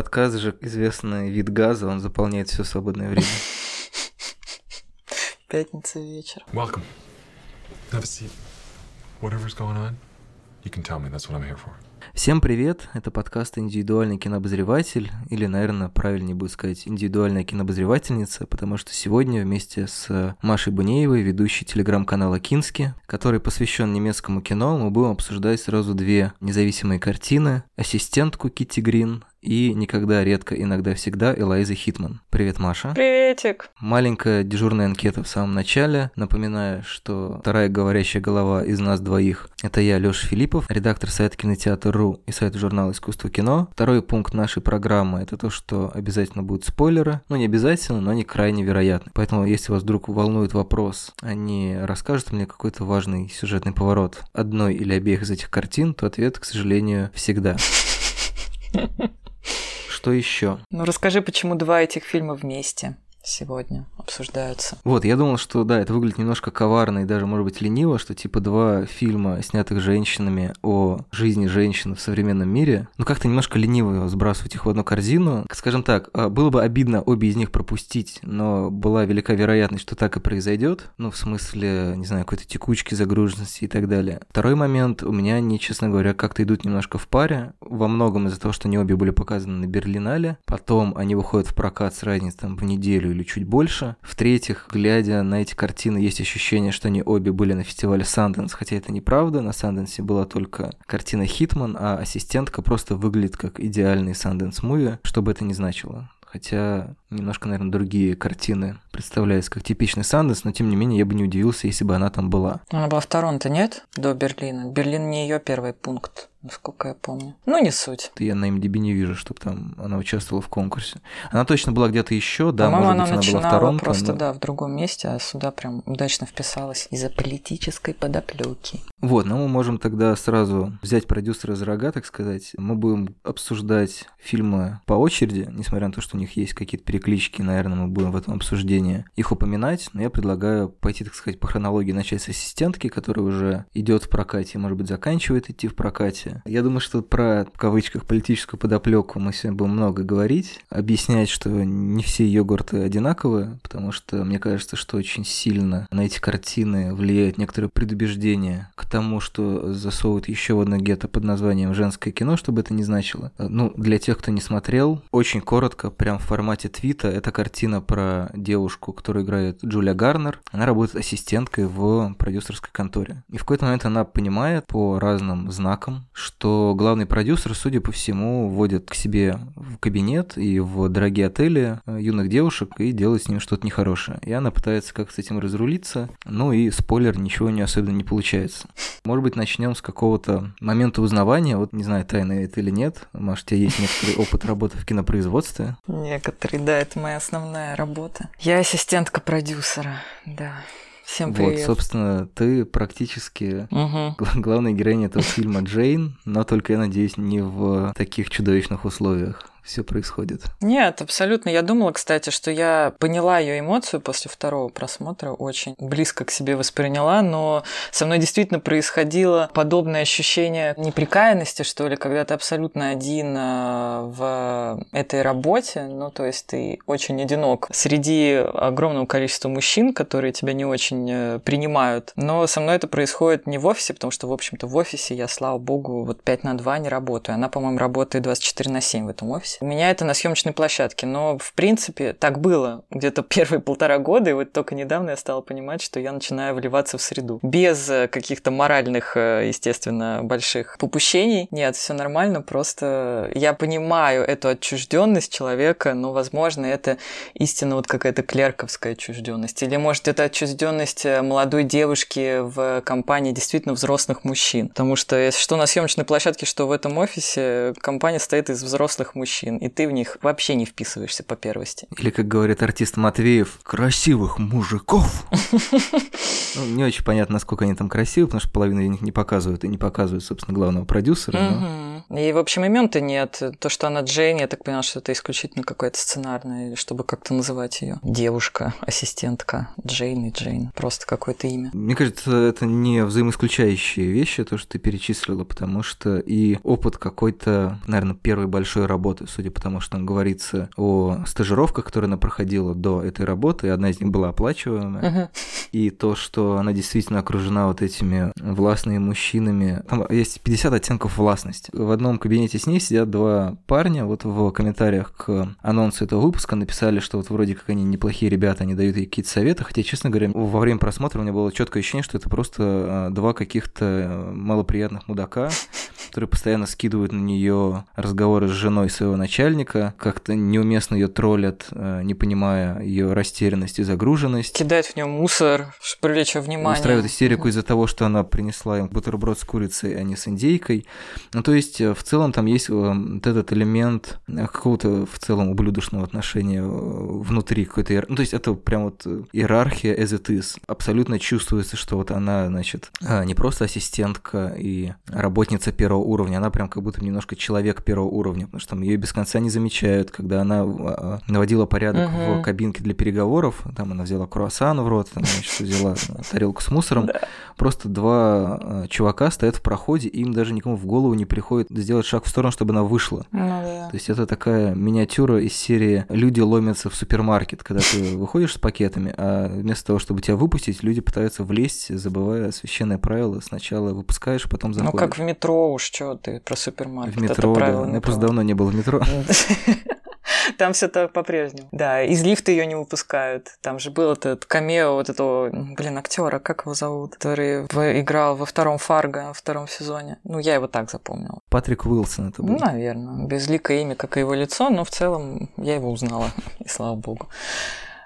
Подкаст же известный вид газа, он заполняет все свободное время. Пятница вечер. Welcome. Have a seat. Whatever's going on, you can tell me. That's what I'm here for. Всем привет, это подкаст «Индивидуальный кинообозреватель», или, наверное, правильнее будет сказать «Индивидуальная кинообозревательница», потому что сегодня вместе с Машей Бунеевой, ведущей телеграм-канала «Кински», который посвящен немецкому кино, мы будем обсуждать сразу две независимые картины «Ассистентку Китти Грин» и никогда, редко, иногда, всегда Элайза Хитман. Привет, Маша. Приветик. Маленькая дежурная анкета в самом начале. Напоминаю, что вторая говорящая голова из нас двоих – это я, Лёша Филиппов, редактор сайта Кинотеатр.ру и сайта журнала «Искусство кино». Второй пункт нашей программы – это то, что обязательно будут спойлеры. Ну, не обязательно, но они крайне вероятны. Поэтому, если вас вдруг волнует вопрос, они расскажут мне какой-то важный сюжетный поворот одной или обеих из этих картин, то ответ, к сожалению, всегда. Что еще? Ну расскажи, почему два этих фильма вместе сегодня обсуждаются. Вот, я думал, что да, это выглядит немножко коварно и даже, может быть, лениво, что типа два фильма, снятых женщинами о жизни женщин в современном мире, ну как-то немножко лениво сбрасывать их в одну корзину. Скажем так, а, было бы обидно обе из них пропустить, но была велика вероятность, что так и произойдет. Ну, в смысле, не знаю, какой-то текучки, загруженности и так далее. Второй момент, у меня они, честно говоря, как-то идут немножко в паре, во многом из-за того, что они обе были показаны на Берлинале, потом они выходят в прокат с разницей там в неделю или чуть больше. В-третьих, глядя на эти картины, есть ощущение, что они обе были на фестивале Санденс, хотя это неправда. На Санденсе была только картина Хитман, а ассистентка просто выглядит как идеальный Sundance movie, что бы это ни значило хотя немножко, наверное, другие картины представляются как типичный Санденс, но тем не менее я бы не удивился, если бы она там была. Она была в Торонто, нет? До Берлина. Берлин не ее первый пункт насколько я помню. Ну, не суть. Я на MDB не вижу, чтобы там она участвовала в конкурсе. Она точно была где-то еще, да, может она быть, она была в Торонто. просто, но... да, в другом месте, а сюда прям удачно вписалась из-за политической подоплеки. Вот, ну мы можем тогда сразу взять продюсера за рога, так сказать. Мы будем обсуждать фильмы по очереди, несмотря на то, что у них есть какие-то переклички, наверное, мы будем в этом обсуждении их упоминать, но я предлагаю пойти, так сказать, по хронологии начать с ассистентки, которая уже идет в прокате, может быть, заканчивает идти в прокате. Я думаю, что про, в кавычках, политическую подоплеку мы сегодня будем много говорить, объяснять, что не все йогурты одинаковые, потому что мне кажется, что очень сильно на эти картины влияет некоторое предубеждение к тому, что засовывают еще одно гетто под названием «женское кино», чтобы это не значило. Ну, для тех, кто не смотрел, очень коротко, прям в формате твита, это картина про девушку, которую играет Джулия Гарнер. Она работает ассистенткой в продюсерской конторе. И в какой-то момент она понимает по разным знакам, что главный продюсер, судя по всему, вводит к себе в кабинет и в дорогие отели э, юных девушек и делает с ними что-то нехорошее. И она пытается как с этим разрулиться, ну и спойлер, ничего не особенно не получается. Может быть, начнем с какого-то момента узнавания, вот не знаю, тайна это или нет. Может, у тебя есть некоторый опыт работы в кинопроизводстве? Некоторый, да, это моя основная работа. Я ассистентка продюсера, да. Всем привет. Вот, собственно, ты практически угу. главная героиня этого фильма Джейн, но только, я надеюсь, не в таких чудовищных условиях все происходит. Нет, абсолютно. Я думала, кстати, что я поняла ее эмоцию после второго просмотра, очень близко к себе восприняла, но со мной действительно происходило подобное ощущение неприкаянности, что ли, когда ты абсолютно один э, в этой работе, ну, то есть ты очень одинок среди огромного количества мужчин, которые тебя не очень э, принимают. Но со мной это происходит не в офисе, потому что, в общем-то, в офисе я, слава богу, вот 5 на 2 не работаю. Она, по-моему, работает 24 на 7 в этом офисе. У меня это на съемочной площадке, но в принципе так было где-то первые полтора года, и вот только недавно я стала понимать, что я начинаю вливаться в среду. Без э, каких-то моральных, э, естественно, больших попущений. Нет, все нормально, просто я понимаю эту отчужденность человека, но, возможно, это истинно вот какая-то клерковская отчужденность. Или, может, это отчужденность э, молодой девушки в компании действительно взрослых мужчин. Потому что, что на съемочной площадке, что в этом офисе, компания стоит из взрослых мужчин мужчин, и ты в них вообще не вписываешься по первости. Или, как говорит артист Матвеев, красивых мужиков. Ну, не очень понятно, насколько они там красивы, потому что половину из них не показывают, и не показывают, собственно, главного продюсера. И, в общем, имен-то нет. То, что она Джейн, я так поняла, что это исключительно какое-то сценарное, чтобы как-то называть ее. Девушка, ассистентка Джейн и Джейн. Просто какое-то имя. Мне кажется, это не взаимоисключающие вещи, то, что ты перечислила, потому что и опыт какой-то, наверное, первой большой работы, судя по тому, что там говорится о стажировках, которые она проходила до этой работы, и одна из них была оплачиваемая, Мгм. и то, что она действительно окружена вот этими властными мужчинами. Там есть 50 оттенков властности. В одном кабинете с ней сидят два парня, вот в комментариях к анонсу этого выпуска написали, что вот вроде как они неплохие ребята, они дают ей какие-то советы, хотя, честно говоря, во время просмотра у меня было четкое ощущение, что это просто а, два каких-то э, малоприятных мудака, которые постоянно скидывают на нее разговоры с женой своего начальника, как-то неуместно ее троллят, э, не понимая ее растерянность и загруженность. Кидать в нем мусор, чтобы привлечь её внимание. Устраивает истерику из-за того, что она принесла им бутерброд с курицей, а не с индейкой. Ну, то есть, э, в целом, там есть э, вот этот элемент э, какого-то в целом ублюдочного отношения э, внутри какой-то... Ну, то есть, это прям вот э, иерархия as it is. Абсолютно чувствуется, что вот она, значит, а, не просто ассистентка и работница первого уровня, она прям как будто немножко человек первого уровня, потому что там ее без конца не замечают, когда она а, наводила порядок Мгм. в кабинке для переговоров, там она взяла круассан в рот, там, значит, взяла э, тарелку с мусором, просто два э, чувака стоят в проходе, и им даже никому в голову не приходит сделать шаг в сторону, чтобы она вышла. Ну да. То есть это такая миниатюра из серии «Люди ломятся в супермаркет», когда ты выходишь с пакетами, а вместо того, чтобы тебя выпустить, люди пытаются влезть, забывая священное правило. Сначала выпускаешь, потом Ну, заходишь. как в метро уж, что ты про супермаркет. в метро, да. Я просто давно не был в метро. Там все так по-прежнему. Да, из лифта ее не выпускают. Там же был этот камео вот этого, блин, актера, как его зовут, который играл во втором Фарго, во втором сезоне. Ну, я его так запомнила. Патрик Уилсон это Ну, был. наверное. Безликое имя, как и его лицо, но в целом я его узнала, и слава богу.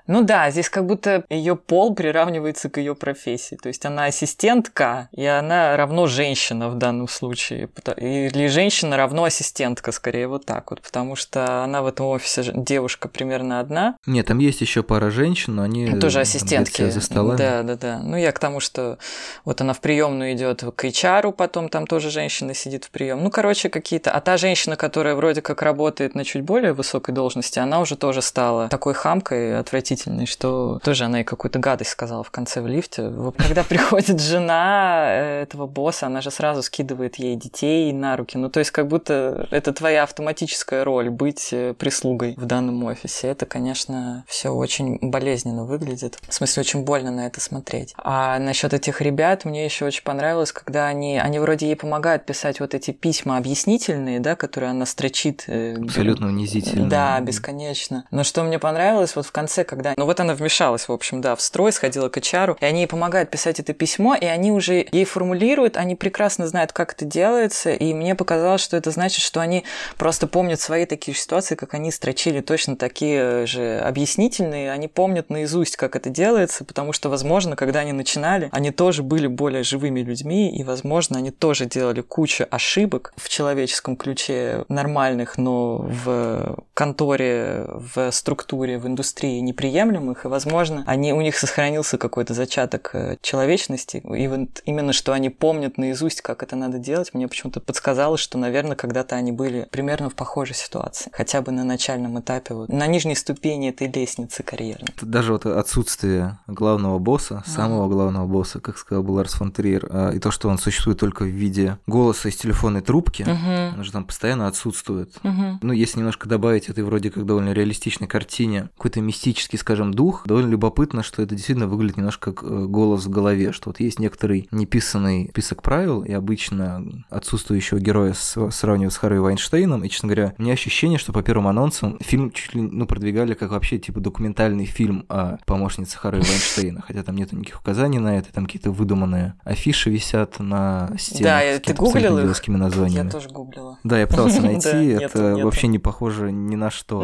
Ну да, здесь как будто ее пол приравнивается к ее профессии. То есть она ассистентка, и она равно женщина в данном случае. Или женщина равно ассистентка, скорее вот так вот. Потому что она в этом офисе девушка примерно одна. Нет, там есть еще пара женщин, но они Тоже э, ассистентки. за столами. Да, да, да. Ну, я к тому, что вот она в приемную идет к HR, потом там тоже женщина сидит в прием. Ну, короче, какие-то. А та женщина, которая вроде как работает на чуть более высокой должности, она уже тоже стала такой хамкой отвратительной, что тоже она и какую-то гадость сказала в конце в лифте. Когда приходит жена э, этого босса, она же сразу скидывает ей детей на руки. Ну, то есть, как будто это твоя автоматическая роль быть э, прислугой в данном офисе. Это, конечно, все очень болезненно выглядит. В смысле, очень больно на это смотреть. А насчет этих ребят мне еще очень понравилось, когда они, они вроде ей помогают писать вот эти письма объяснительные, да, которые она строчит. э, Абсолютно унизительно. да, бесконечно. Но что мне понравилось, вот в конце, когда... Ну вот она вмешалась, в общем, да, в строй, сходила к HR, и они ей помогают писать это письмо, и они уже ей формулируют, они прекрасно знают, как это делается, и мне показалось, что это значит, что они просто помнят свои такие ситуации, как они строчили точно такие же объяснительные, они помнят наизусть, как это делается, потому что, возможно, когда они начинали, они тоже были более живыми людьми, и, возможно, они тоже делали кучу ошибок в человеческом ключе нормальных, но в конторе, в структуре, в индустрии неприемлемых, и, возможно, они, у них сохранился какой-то зачаток э, человечности, и вот именно что они помнят наизусть, как это надо делать, мне почему-то подсказалось, что, наверное, когда-то они были примерно в похожей ситуации, хотя бы на начальном этапе, вот, на нижней ступени этой лестницы карьерной. Даже вот отсутствие главного босса, самого главного босса, как сказал Ларс фон Триер, а, и то, что он существует только в виде голоса из телефонной трубки, Мгм. он же там постоянно отсутствует. Мгм. Ну, если немножко добавить этой вроде как довольно реалистичной картине какой-то мистический, скажем, дух, довольно любопытно, что это действительно выглядит немножко как э, голос в голове, что вот есть некоторый неписанный список правил, и обычно отсутствующего героя сравнивают с Харви Вайнштейном, и, честно говоря, у меня ощущение, что по первым анонсам фильм чуть ли ну, продвигали как вообще типа документальный фильм о помощнице Харви Вайнштейна, хотя там нету никаких указаний на это, там какие-то выдуманные афиши висят на стенах Да, с ты гуглил их? названиями. Я тоже гуглила. Да, я пытался найти, это вообще не похоже ни на что.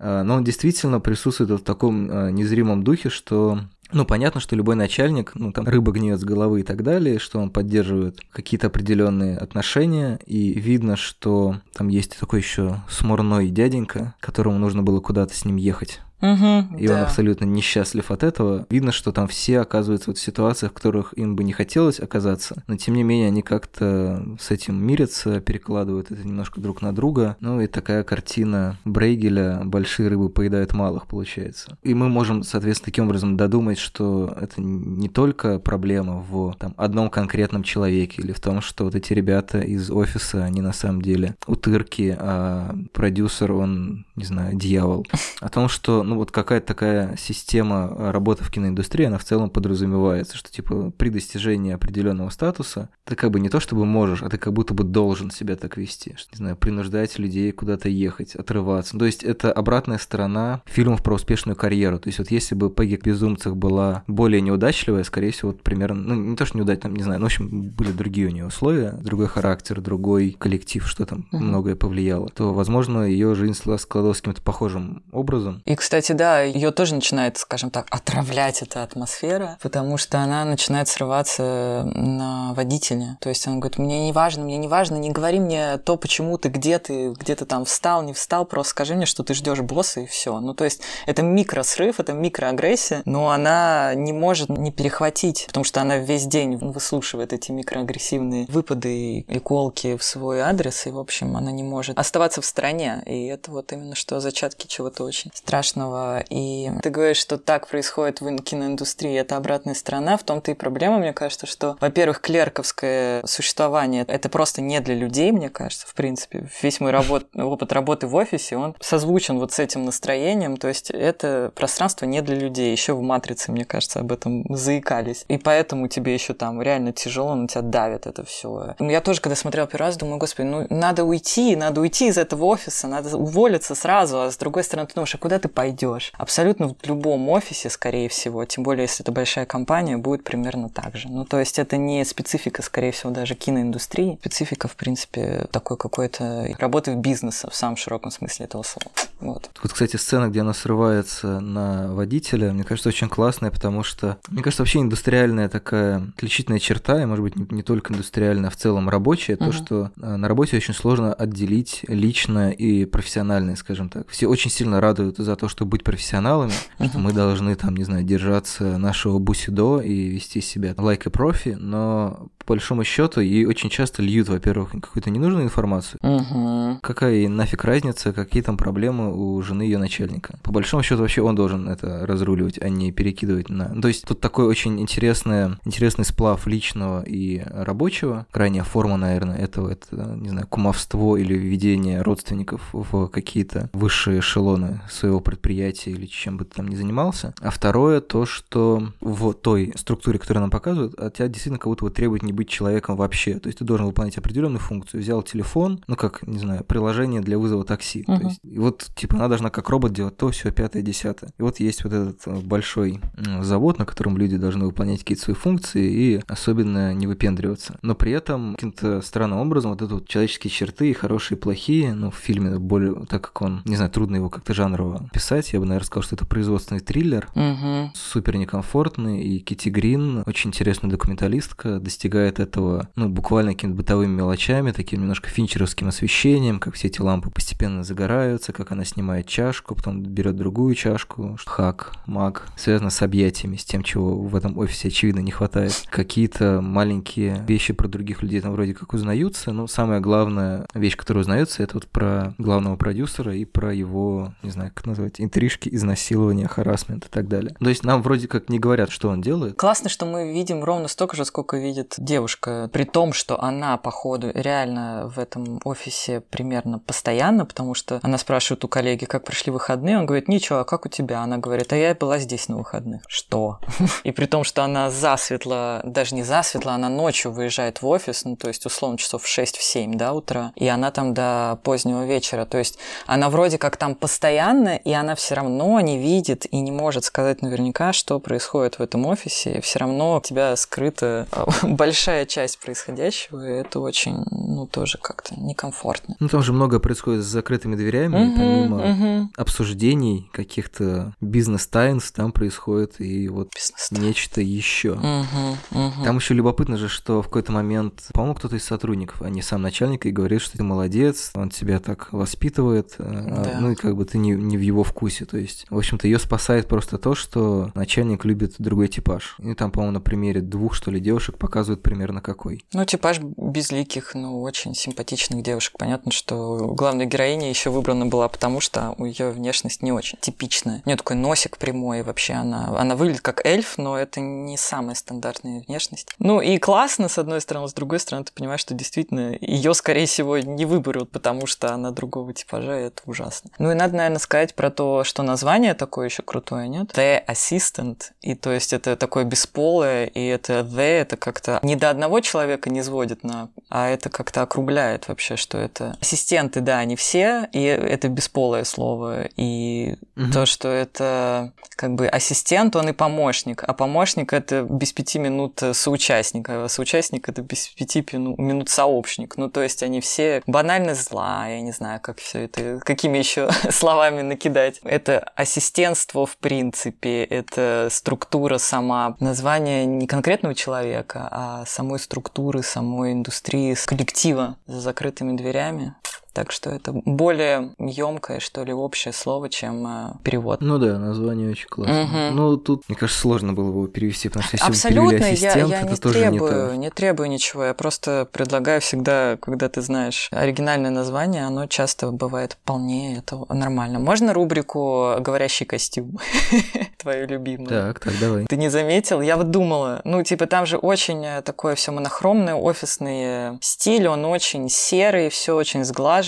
А, Но он действительно присутствует в таком а, незримом духе, что ну, понятно, что любой начальник, ну, там, рыба гниет с головы и так далее, что он поддерживает какие-то определенные отношения, и видно, что там есть такой еще смурной дяденька, которому нужно было куда-то с ним ехать Угу, и да. он абсолютно несчастлив от этого. Видно, что там все оказываются вот в ситуациях, в которых им бы не хотелось оказаться, но тем не менее они как-то с этим мирятся, перекладывают это немножко друг на друга. Ну и такая картина Брейгеля «Большие рыбы поедают малых» получается. И мы можем, соответственно, таким образом додумать, что это не только проблема в там, одном конкретном человеке или в том, что вот эти ребята из офиса, они на самом деле утырки, а продюсер, он, не знаю, дьявол. О том, что, ну, вот какая-то такая система работы в киноиндустрии, она в целом подразумевается, что, типа, при достижении определенного статуса ты как бы не то чтобы можешь, а ты как будто бы должен себя так вести, что, не знаю, принуждать людей куда-то ехать, отрываться. То есть это обратная сторона фильмов про успешную карьеру. То есть вот если бы «Пегги к безумцах» была более неудачливая, скорее всего, вот примерно, ну, не то, что неудачливая, там, не знаю, ну, в общем, были другие у нее условия, другой характер, другой коллектив, что там многое повлияло, то, возможно, ее жизнь складывалась каким-то похожим образом. И, кстати, да, ее тоже начинает, скажем так, отравлять эта атмосфера, потому что она начинает срываться на водителя. То есть он говорит, мне не важно, мне не важно, не говори мне то, почему ты, где ты, где ты там встал, не встал, просто скажи мне, что ты ждешь босса и все. Ну, то есть это микросрыв, это микроагрессия, но она не может не перехватить, потому что она весь день выслушивает эти микроагрессивные выпады и колки в свой адрес, и, в общем, она не может оставаться в стороне. И это вот именно что зачатки чего-то очень страшного. И ты говоришь, что так происходит в киноиндустрии, это обратная сторона. В том-то и проблема, мне кажется, что, во-первых, клерковское существование — это просто не для людей, мне кажется, в принципе. Весь мой работ... опыт работы в офисе, он созвучен вот с этим настроением, то есть это пространство не для людей. Еще в «Матрице», мне кажется, об этом заикались. И поэтому тебе еще там реально тяжело, на тебя давит это все. Я тоже, когда смотрел первый раз, думаю, господи, ну надо уйти, надо уйти из этого офиса, надо уволиться сразу, а с другой стороны ты думаешь, а куда ты пойдешь? Абсолютно в любом офисе, скорее всего, тем более, если это большая компания, будет примерно так же. Ну, то есть это не специфика, скорее всего, даже киноиндустрии. Специфика, в принципе, такой какой-то работы в бизнесе в самом широком смысле этого слова. Вот. Вот, кстати, сцена, где она срывается на водителя, мне кажется, очень классная, потому что, мне кажется, вообще индустриальная такая отличительная черта, и, может быть, не, не только индустриальная, а в целом рабочая, то, Мгм. что э, на работе очень сложно отделить личное и профессиональное, скажем так. Все очень сильно радуют за то, чтобы быть профессионалами, что мы должны, там, не знаю, держаться нашего бусидо и вести себя like a профи, но по большому счету ей очень часто льют, во-первых, какую-то ненужную информацию, Мгм. Какая нафиг разница, какие там проблемы у жены ее начальника? По большому счету вообще он должен это разруливать, а не перекидывать на... То есть тут такой очень интересный, интересный сплав личного и рабочего. Крайняя форма, наверное, этого, это, не знаю, кумовство или введение родственников в какие-то высшие эшелоны своего предприятия или чем бы ты там ни занимался. А второе, то, что в той структуре, которую нам показывают, от тебя действительно как будто бы требует не быть человеком вообще. То есть ты должен выполнять определенную функцию. Взял телефон, ну как, не знаю, приложение для вызова такси. То Мгм. есть, и вот, типа, она должна как робот делать то, все, пятое, десятое. И вот есть вот этот э, большой завод, на котором люди должны выполнять какие-то свои функции и особенно не выпендриваться. Но при этом каким-то странным образом вот это вот человеческие черты, хорошие и плохие, ну, в фильме более, так как он, не знаю, трудно его как-то жанрово писать, я бы, наверное, сказал, что это производственный триллер, Мгм. супер некомфортный, и Кити Грин, очень интересная документалистка, достигает этого, ну, буквально какими-то бытовыми мелочами, таким немножко финчеровским освещением, как все эти лампы постепенно загораются, как она снимает чашку, потом берет другую чашку, хак, маг, связано с объятиями, с тем, чего в этом офисе, очевидно, не хватает. Какие-то маленькие вещи про других людей там вроде как узнаются, но самая главная вещь, которая узнается, это вот про главного продюсера и про его, не знаю, как назвать, интрижки, изнасилования, харасмент и так далее. То есть нам вроде как не говорят, что он делает. Классно, что мы видим ровно столько же, сколько видит девушка. При том, что она, походу, реально в этом офисе примерно постоянно, потому что она спрашивает у коллеги, как прошли выходные. Он говорит, ничего, а как у тебя? Она говорит, а я была здесь на выходных. Что? И при том, что она засветло, даже не засветло, она ночью выезжает в офис, ну, то есть, условно, часов в 6-7, да, утра, и она там до позднего вечера. То есть, она вроде как там постоянно, и она все равно не видит и не может сказать наверняка, что происходит в этом офисе. Все равно у тебя скрыта большая часть происходящего, и это очень, ну, тоже как-то некомфортно. Ну, там же много происходит с закрытыми дверями, Мгм, помимо мгм. обсуждений, каких-то бизнес-тайнс, там происходит и вот нечто еще. Мгм, мгм. Там еще любопытно же, что в какой-то момент, по-моему, кто-то из сотрудников, а не сам начальник, и говорит, что ты молодец, он тебя так воспитывает, э, а, Да. ну и как бы ты не, не в его вкусе. То есть, в общем-то, ее спасает просто то, что начальник любит другой типаж. И там, по-моему, на примере двух, что ли, девушек показывают примерно какой. Ну, типаж безликих, но очень симпатичных девушек. Понятно, что главная героиня еще выбрана была потому, что у ее внешность не очень типичная. У нее такой носик прямой, вообще она, она выглядит как эльф, но это не самая стандартная внешность. Ну и классно, с одной стороны, с другой стороны, ты понимаешь, что действительно ее, скорее всего, не выберут, потому что она другого типажа, и это ужасно. Ну и надо, наверное, сказать про то, что название такое еще крутое, нет? The Assistant, и то есть это такое бесполое, и это the, это как-то не до одного человека не сводит на, а это как-то округляет вообще, что это ассистенты, да, они все, и это бесполое слово, и Мгм. то, что это как бы ассистент, он и помощник, а помощник это без пяти минут соучастник, а соучастник это без пяти минут сообщник. Ну, то есть они все банально зла, я не знаю, как все это, какими еще словами накидать. Это ассистентство в принципе, это структура сама, название не конкретного человека, а самой структуры, самой индустрии, коллектива за закрытыми дверями. Так что это более емкое, что ли, общее слово, чем э, перевод. Ну да, название очень классное. Мгм. Ну, тут, мне кажется, сложно было бы его перевести, потому что если Абсолютно, я, я не требую, не не, требую ничего. Я просто предлагаю всегда, когда ты знаешь оригинальное название, оно часто бывает вполне это нормально. Можно рубрику «Говорящий костюм» твою любимую? Так, так, давай. Ты не заметил? Я вот думала, ну, типа, там же очень э, такое все монохромное, офисный э, стиль, он очень серый, все очень сглажено,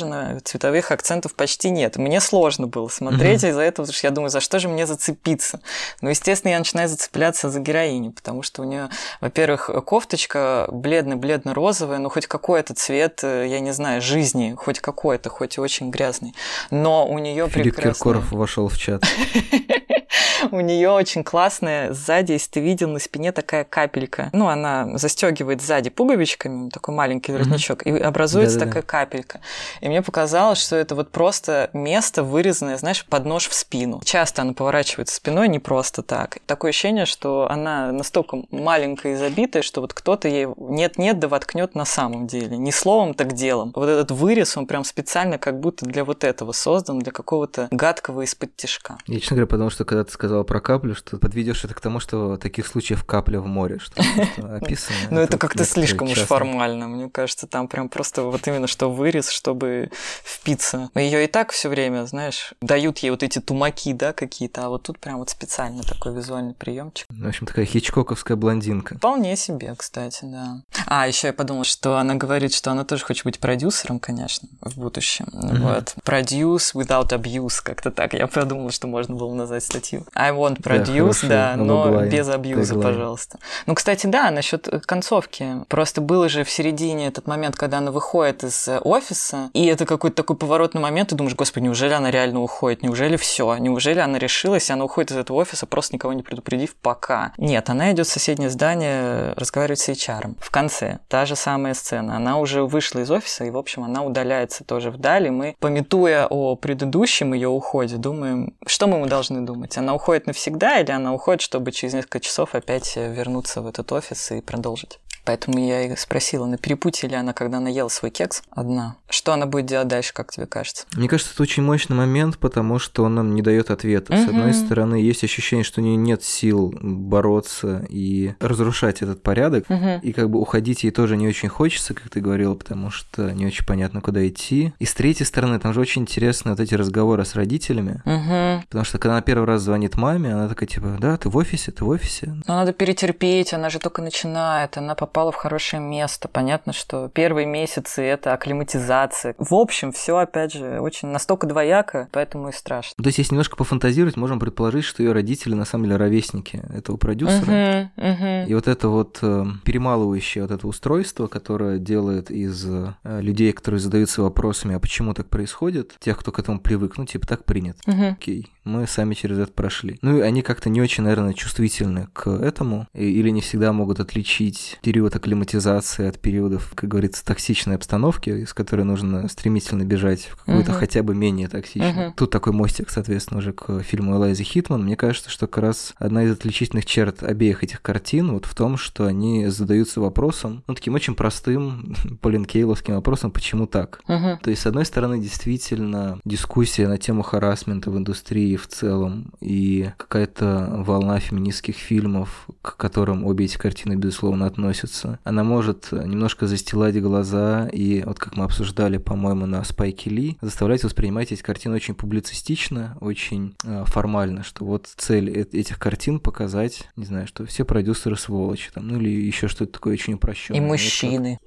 цветовых акцентов почти нет. Мне сложно было смотреть Мгм. из-за этого, потому что я думаю, за что же мне зацепиться? Ну, естественно, я начинаю зацепляться за героиню, потому что у нее, во-первых, кофточка бледно-бледно-розовая, ну, хоть какой-то цвет, э, я не знаю, жизни, хоть какой-то, хоть и очень грязный. Но у нее Филипп прекрасная... Киркоров вошел в чат. У нее очень классная сзади, если ты видел, на спине такая капелька. Ну, она застегивает сзади пуговичками, такой маленький воротничок, и образуется Да-да-да. такая капелька. И мне показалось, что это вот просто место, вырезанное, знаешь, под нож в спину. Часто она поворачивается спиной не просто так. Такое ощущение, что она настолько маленькая и забитая, что вот кто-то ей нет-нет да воткнет на самом деле. Не словом, так делом. Вот этот вырез, он прям специально как будто для вот этого создан, для какого-то гадкого из-под тишка. Я, честно говоря, потому что когда ты сказал про каплю, что подведешь это к тому, что таких случаев капля в море, что описано. Ну, это как-то слишком уж формально. Мне кажется, там прям просто вот именно что вырез, чтобы впиться. Ее и так все время, знаешь, дают ей вот эти тумаки, да, какие-то, а вот тут прям вот специально такой визуальный приемчик. В общем, такая хичкоковская блондинка. Вполне себе, кстати, да. А, еще я подумала, что она говорит, что она тоже хочет быть продюсером, конечно, в будущем. Вот. Produce without abuse, как-то так. Я подумала, что можно было назвать статью. I want Да, produce, хорошо. да, но без абьюза, теглайн. пожалуйста. Ну, кстати, да, насчет концовки. Просто было же в середине этот момент, когда она выходит из э, офиса, и это какой-то такой поворотный момент, ты думаешь, господи, неужели она реально уходит? Неужели все? Неужели она решилась, и она уходит из этого офиса, просто никого не предупредив пока? Нет, она идет в соседнее здание разговаривать с HR. В конце та же самая сцена. Она уже вышла из офиса, и, в общем, она удаляется тоже вдаль, и мы, пометуя о предыдущем ее уходе, думаем, что мы должны думать? Она уходит навсегда или она уходит, чтобы через несколько часов опять вернуться в этот офис и продолжить? Поэтому я и спросила, на перепутье ли она, когда она ела свой кекс одна. Что она будет делать дальше, как тебе кажется? Мне кажется, это очень мощный момент, потому что он нам не дает ответа. С одной стороны, есть ощущение, что у нее нет сил бороться и разрушать этот порядок. И как бы уходить ей тоже не очень хочется, как ты говорил, потому что не очень понятно, куда идти. И с третьей стороны, там же очень интересны вот эти разговоры с родителями. Угу. Потому что когда она первый раз звонит маме, она такая типа, да, ты в офисе, ты в офисе. Но надо перетерпеть, она же только начинает, она попала в хорошее место. Понятно, что первые месяцы это акклиматизация. В общем, все опять же очень настолько двояко, поэтому и страшно. То есть, если немножко пофантазировать, можем предположить, что ее родители на самом деле ровесники этого продюсера. Мгм, мгм. И вот это вот э, перемалывающее вот это устройство, которое делает из э, людей, которые задаются вопросами, а почему так происходит, тех, кто к этому привык, ну, типа, так принято. Мгм. Окей, мы сами через это прошли. Ну и они как-то не очень, наверное, чувствительны к этому, или не всегда могут отличить период акклиматизации, от периодов, как говорится, токсичной обстановки, из которой нужно стремительно бежать в какую-то Мгм. хотя бы менее токсичную. Мгм. Тут такой мостик, соответственно, уже к фильму Элайзы Хитман. Мне кажется, что как раз одна из отличительных черт обеих этих картин вот в том, что они задаются вопросом, ну, таким очень простым, Полин Кейловским вопросом, почему так? Мгм. То есть, с одной стороны, действительно, дискуссия на тему харасмента в индустрии в целом и какая-то волна феминистских фильмов, к которым обе эти картины, безусловно, относятся, она может немножко застилать глаза и, вот как мы обсуждали, по-моему, на Спайке Ли, заставлять воспринимать эти картины очень публицистично, очень э, формально, что вот цель э- этих картин показать, не знаю, что все продюсеры сволочи, там, ну или еще что-то такое очень упрощенное. И Вот как- мужчины.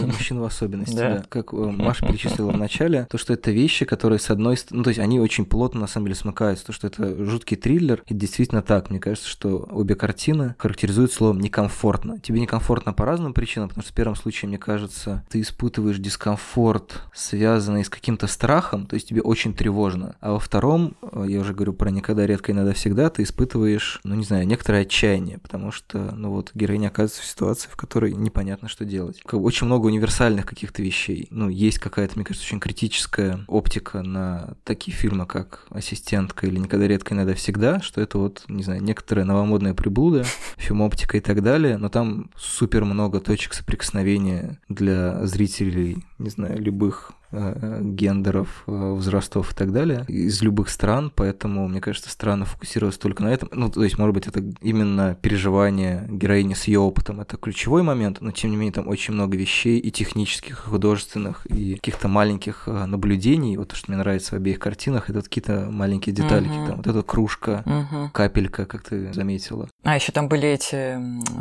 ну, мужчин в особенности, Да. да. Как э, Маша перечислила в начале, то, что это вещи, которые с одной стороны, ну, то есть они очень плотно, на самом деле, смыкаются. То, что это жуткий триллер, и действительно так. Мне кажется, что обе картины характеризуют словом некомфортно. Тебе некомфортно по разным причинам, потому что в первом случае, мне кажется, ты испытываешь дискомфорт, связанный с каким-то страхом, то есть тебе очень тревожно. А во втором, э, я уже говорю про никогда, редко и надо всегда, ты испытываешь, ну, не знаю, некоторое отчаяние, потому что, ну, вот, героиня оказывается в ситуации, в которой непонятно, что делать. Очень много универсальных каких-то вещей. Ну, есть какая-то, мне кажется, очень критическая оптика на такие фильмы, как «Ассистентка» или «Никогда, редко и надо всегда», что это вот, не знаю, некоторые новомодные приблуда, фемоптика и так далее, но там супер много точек соприкосновения для зрителей, не знаю, любых гендеров, э, возрастов и так далее, из любых стран, поэтому, мне кажется, странно фокусироваться только на этом. Ну, то есть, может быть, это именно переживание героини с ее опытом, это ключевой момент, но, тем не менее, там очень много вещей и технических, и художественных, и каких-то маленьких э, наблюдений. Вот то, что мне нравится в обеих картинах, это вот какие-то маленькие детальки, Мгм. там вот эта кружка, Мгм. капелька, как ты заметила. А, еще там были эти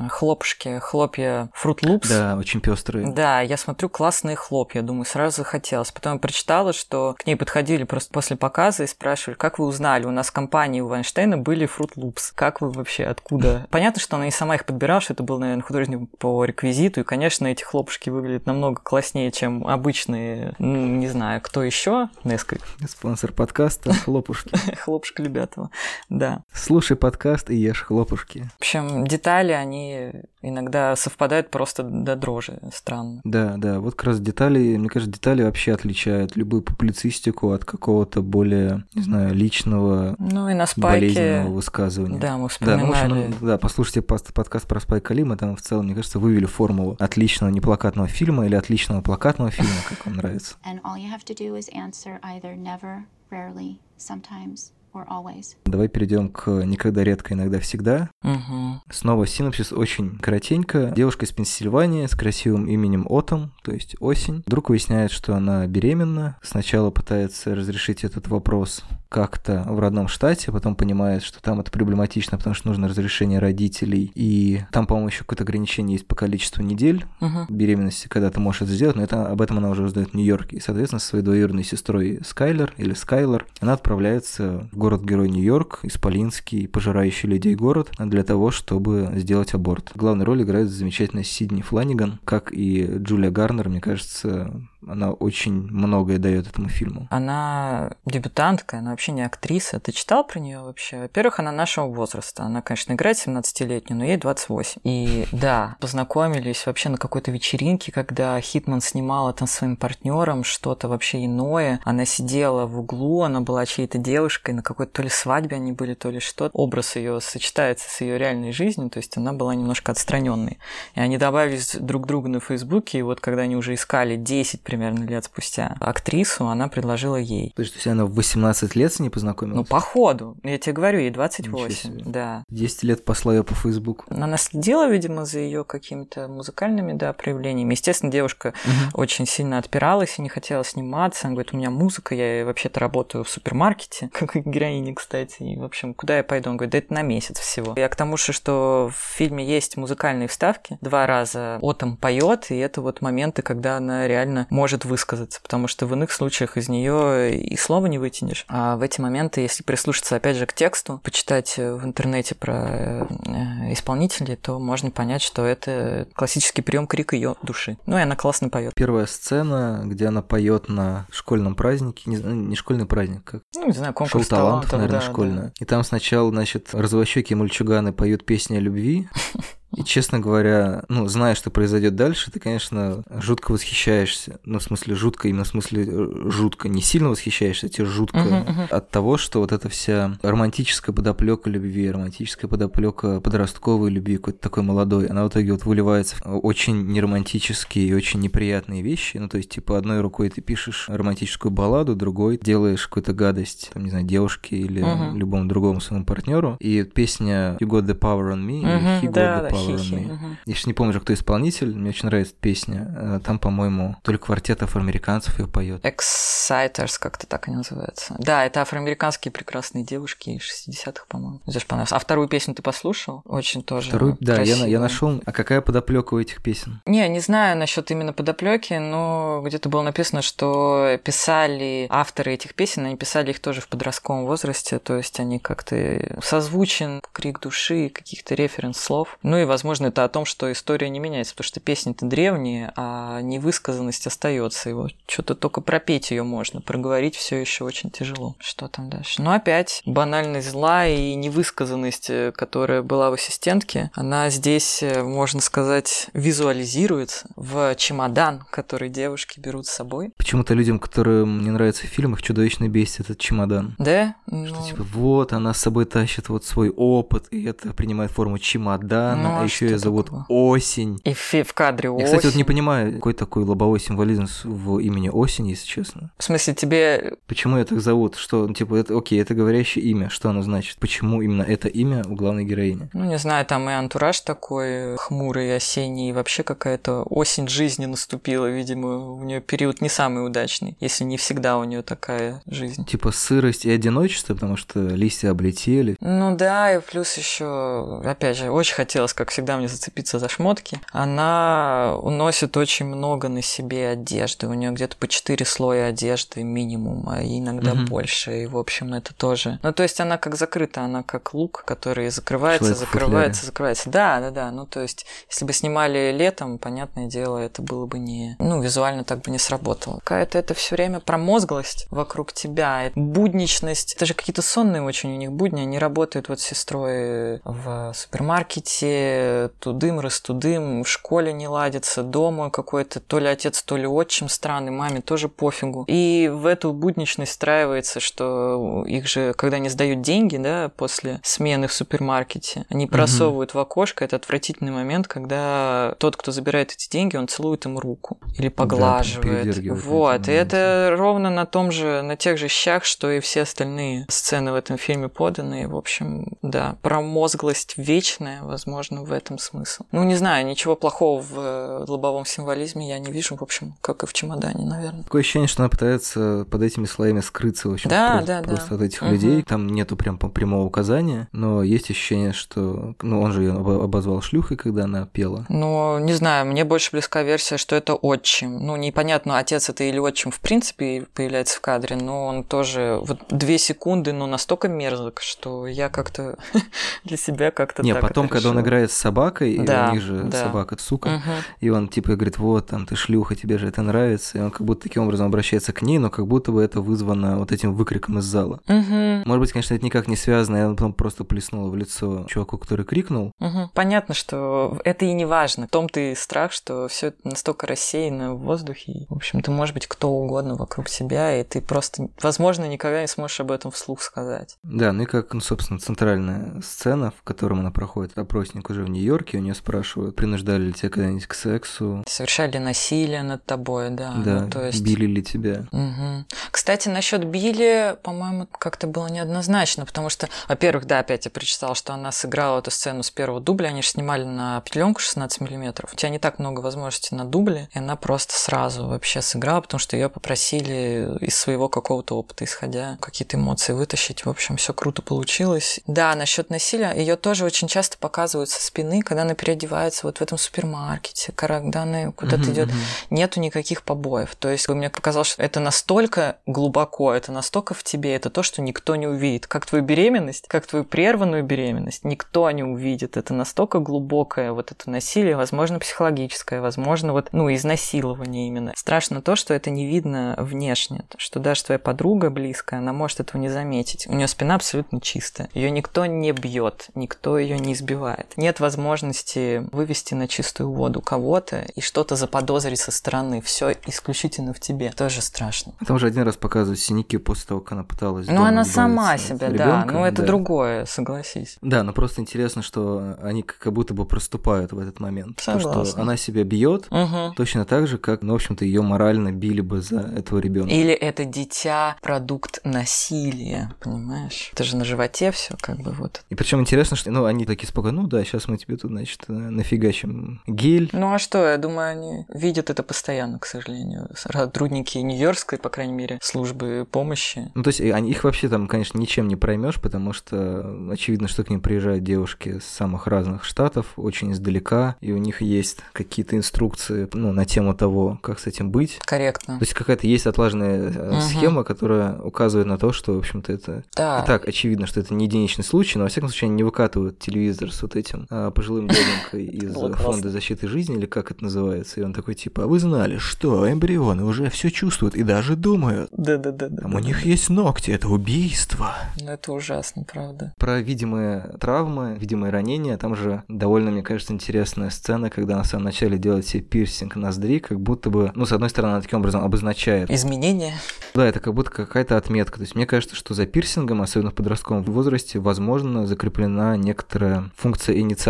хлопушки, хлопья Fruit Loops. Да, очень пестрые. Да, я смотрю классные хлопья, думаю, сразу захотелось. Потом я прочитала, что к ней подходили просто после показа и спрашивали, как вы узнали, у нас в компании у Вайнштейна были Fruit Loops. Как вы вообще, откуда? Понятно, что она и сама их подбирала, что это был, наверное, художник по реквизиту, и, конечно, эти хлопушки выглядят намного класснее, чем обычные, ну, не знаю, кто еще, Несквик, Спонсор подкаста «Хлопушки». хлопушка Любятова, да. Слушай подкаст и ешь хлопушки. В общем, детали, они иногда совпадают просто до дрожи, странно. Да, да, вот как раз детали, мне кажется, детали вообще отличают любую публицистику от какого-то более, не знаю, личного, Ну и на болезненного спайке... высказывания. Да, мы Да, вспоминали. ну, в общем, ну, да, послушайте пос- подкаст про Спайка Ли, мы там в целом, мне кажется, вывели формулу отличного неплакатного фильма или отличного плакатного фильма, как вам нравится. And all you have to do is answer either never, rarely, sometimes, or always. Давай перейдем к никогда, редко, иногда, всегда. Мгм. Снова синопсис очень коротенько. Девушка из Пенсильвании с красивым именем Отом, то есть осень, вдруг выясняет, что она беременна. Сначала пытается разрешить этот вопрос как-то в родном штате, потом понимает, что там это проблематично, потому что нужно разрешение родителей. И там, по-моему, еще какое-то ограничение есть по количеству недель Мгм. беременности, когда ты можешь это сделать, но это, об этом она уже узнает в Нью-Йорке. И, соответственно, со своей двоюродной сестрой Скайлер или Скайлер она отправляется в город-герой Нью-Йорк, исполинский, пожирающий людей город, для того, чтобы сделать аборт. Главную роль играет замечательная Сидни Фланиган, как и Джулия Гарнер, мне кажется, она очень многое дает этому фильму. Она дебютантка, она вообще не актриса. Ты читал про нее вообще? Во-первых, она нашего возраста. Она, конечно, играет 17-летнюю, но ей 28. И да, познакомились вообще на какой-то вечеринке, когда Хитман снимала там своим партнером что-то вообще иное. Она сидела в углу, она была чьей-то девушкой, на какой-то то ли свадьбе они были, то ли что. Образ ее сочетается с ее реальной жизнью, то есть она была немножко отстраненной. И они добавились друг другу на Фейсбуке, и вот когда они уже искали 10 примерно лет спустя актрису, она предложила ей. То есть она в 18 лет ней Ну, познакомилась? по ходу. Я тебе говорю, ей Ничего 28. себе. Да. 10 лет посла ее по Фейсбуку. Она следила, видимо, за ее какими-то музыкальными, да, проявлениями. Естественно, девушка очень сильно отпиралась и не хотела сниматься. Она говорит, у меня музыка, я вообще-то работаю в супермаркете, как и героиня, кстати. И, в общем, куда я пойду? Он говорит, да это на месяц всего. Я к тому же, что в фильме есть музыкальные вставки. Два раза Отом поет, и это вот моменты, когда она реально может высказаться, потому что в иных случаях из нее и слова не вытянешь. А в эти моменты, если прислушаться опять же к тексту, почитать э, в интернете про э, исполнителей, то можно понять, что это классический прием крик ее души. Ну и она классно поет. Первая сцена, где она поет на школьном празднике, не, не школьный праздник, как Ну, не знаю, шоу конкурс талантов, талантов, наверное, да, да. школьное. И там сначала, значит, развощеки мальчуганы поют песни о любви, И, честно говоря, ну, зная, что произойдет дальше, ты, конечно, жутко восхищаешься. Ну, в смысле, жутко, именно в смысле э, жутко. Не сильно восхищаешься, а тебе жутко Мгм, мгм. от того, что вот эта вся романтическая подоплека любви, романтическая подоплека подростковой любви, какой-то такой молодой, она в итоге вот выливается в очень неромантические и очень неприятные вещи. Ну, то есть, типа, одной рукой ты пишешь романтическую балладу, другой делаешь какую-то гадость, там, не знаю, девушке или Мгм. любому другому своему партнеру. И песня You Got the Power on Me, или Мгм, He Got да, the Power хи-хи, Me. мгм. Я сейчас не помню уже, кто исполнитель, мне очень нравится песня. Э, Там, по-моему, то ли квартет афроамериканцев ее поет. Exciters, как-то так они называются. Да, это афроамериканские прекрасные девушки из 60-х, по-моему. Тоже понравилось. А вторую песню ты послушал? Очень тоже Вторую, да, я, я нашел. А какая подоплека у этих песен? Не, не знаю насчет именно подоплеки, но где-то было написано, что писали авторы этих песен, они писали их тоже в подростковом возрасте, то есть они как-то созвучен крик души, каких-то референс-слов. Ну и, возможно, это о том, что история не меняется, потому что песни-то древние, а невысказанность остается. Его что-то только пропеть ее можно, проговорить все еще очень тяжело. Что там дальше? Ну, опять банальность зла и невысказанность, э, которая была в ассистентке, она здесь, э, можно сказать, визуализируется в чемодан, который девушки берут с собой. Почему-то людям, которым не нравится в фильмах, чудовищно бесит этот чемодан. Да? Что Ну, типа вот она с собой тащит вот свой опыт, и это принимает форму чемодана, Ну, а а еще ее зовут такого? Осень. И в, в кадре Я, кстати, вот не осень. понимаю, какой такой лобовой символизм в имени Осень, если честно. В смысле, тебе Почему ее так зовут? Что, ну, типа, это, окей, это говорящее имя, что оно значит? Почему именно это имя у главной героини? Ну, не знаю, там и антураж такой хмурый, осенний, и вообще какая-то осень жизни наступила, видимо, у нее период не самый удачный, если не всегда у нее такая жизнь. Типа сырость и одиночество, потому что листья облетели. Ну да, и плюс еще, опять же, очень хотелось, как всегда, мне зацепиться за шмотки. Она уносит очень много на себе одежды. У нее где-то по 4 слоя одежды минимум, а иногда Мгм. больше. И, в общем, это тоже. Ну, то есть она как закрыта, она как лук, который закрывается, Человек закрывается, закрывается. Да, да, да. Ну, то есть, если бы снимали летом, понятное дело, это было бы не... Ну, визуально так бы не сработало. Какая-то это все время промозглость вокруг тебя, будничность. Это же какие-то сонные очень у них будни. Они работают вот с сестрой в супермаркете, тудым, растудым, в школе не ладится, дома какой-то то ли отец, то ли отчим странный, маме тоже пофигу. И в эту будничность встраивается, что их же, когда они сдают деньги, да, после смены в супермаркете, они просовывают в окошко. Это отвратительный момент, когда тот, кто забирает эти деньги, он целует им руку или поглаживает. на вот, и это ровно на том же, на тех же щах, что и все остальные сцены в этом фильме поданы. В общем, да, промозглость вечная, возможно, в этом смысл. Ну, не знаю, ничего плохого в э, лобовом символизме я не вижу, в общем, как и в чемодане, наверное. Такое ощущение, что она пытается под этими слоями скрыться, в общем, Да, просто, да, да. просто от этих Мгм. людей. Там нету прям прямого указания, но есть ощущение, что... Ну, он же ее обозвал шлюхой, когда она пела. Ну, не знаю, мне больше близка версия, что это отчим. Ну, непонятно, отец это или отчим в принципе появляется в кадре, но он тоже вот две секунды, но настолько мерзок, что я как-то для себя как-то Не, потом, когда он играет собакой, и Да, у них же да. собака сука, Мгм. и он типа говорит, вот, там, ты шлюха, тебе же это нравится, и он как будто таким образом обращается к ней, но как будто бы это вызвано вот этим выкриком из зала. Мгм. Может быть, конечно, это никак не связано, я потом просто плеснула в лицо чуваку, который крикнул. Мгм. Понятно, что это и не важно. В том-то и страх, что все это настолько рассеяно в воздухе. И, В общем, ты можешь быть кто угодно вокруг тебя, и ты просто, возможно, никогда не сможешь об этом вслух сказать. Да, ну и как, ну, собственно, центральная сцена, в котором она проходит опросник уже в Нью-Йорке, у нее спрашивают, принуждали ли тебя когда-нибудь к сексу, Совершали насилие над тобой, да. да, ну, то есть... били ли тебя. Мгм. Кстати, насчет Билли, по-моему, как-то было неоднозначно, потому что, во-первых, да, опять я прочитала, что она сыграла эту сцену с первого дубля, они же снимали на пленку 16 миллиметров. У тебя не так много возможностей на дубле, и она просто сразу вообще сыграла, потому что ее попросили из своего какого-то опыта, исходя, какие-то эмоции вытащить. В общем, все круто получилось. Да, насчет насилия, ее тоже очень часто показывают со спины, когда она переодевается вот в этом супермаркете, когда она куда-то Мгм, идет мгм. нету никаких побоев. То есть мне показалось, что это настолько глубоко, это настолько в тебе, это то, что никто не увидит. Как твою беременность, как твою прерванную беременность, никто не увидит. Это настолько глубокое вот это насилие, возможно, психологическое, возможно, вот, ну, изнасилование именно. Страшно то, что это не видно внешне, что даже твоя подруга близкая, она может этого не заметить. У нее спина абсолютно чистая. Ее никто не бьет, никто ее не избивает. Нет нет возможности вывести на чистую воду кого-то и что-то заподозрить со стороны. Все исключительно в тебе. Тоже страшно. Там же один раз показывают синяки после того, как она пыталась. Ну, она сама себя, да. Ну, это другое, согласись. Да, но просто интересно, что они как будто бы проступают в этот момент. Согласна. То, что она себя бьет Угу. точно так же, как, ну, в общем-то, ее морально били бы за этого ребенка. Или это дитя продукт насилия, понимаешь? Это же на животе все как бы вот. И причем интересно, что ну, они такие спокойно, ну да, сейчас мы тебе тут, значит, э, нафигачим гель. Ну а что, я думаю, они видят это постоянно, к сожалению. Сотрудники Нью-Йоркской, по крайней мере, службы помощи. Ну, то есть, э, они, их вообще там, конечно, ничем не проймешь, потому что очевидно, что к ним приезжают девушки с самых разных штатов, очень издалека, и у них есть какие-то инструкции, ну, на тему того, как с этим быть. Корректно. То есть какая-то есть отлаженная э, Мгм. схема, которая указывает на то, что, в общем-то, это Да. и так очевидно, что это не единичный случай, но во всяком случае они не выкатывают телевизор с вот этим пожилым дяденькой из Было э, классно. фонда защиты жизни, или как это называется, и он такой типа, а вы знали, что эмбрионы уже все чувствуют и даже думают. Да-да-да. Там у них есть ногти, это убийство. Ну это ужасно, правда. Про видимые травмы, видимые ранения, там же довольно, мне кажется, интересная сцена, когда на самом начале делает себе пирсинг ноздри, как будто бы, ну, с одной стороны, она таким образом обозначает Изменения. Да, это как будто какая-то отметка. То есть мне кажется, что за пирсингом, особенно в подростковом возрасте, возможно, закреплена некоторая функция инициации,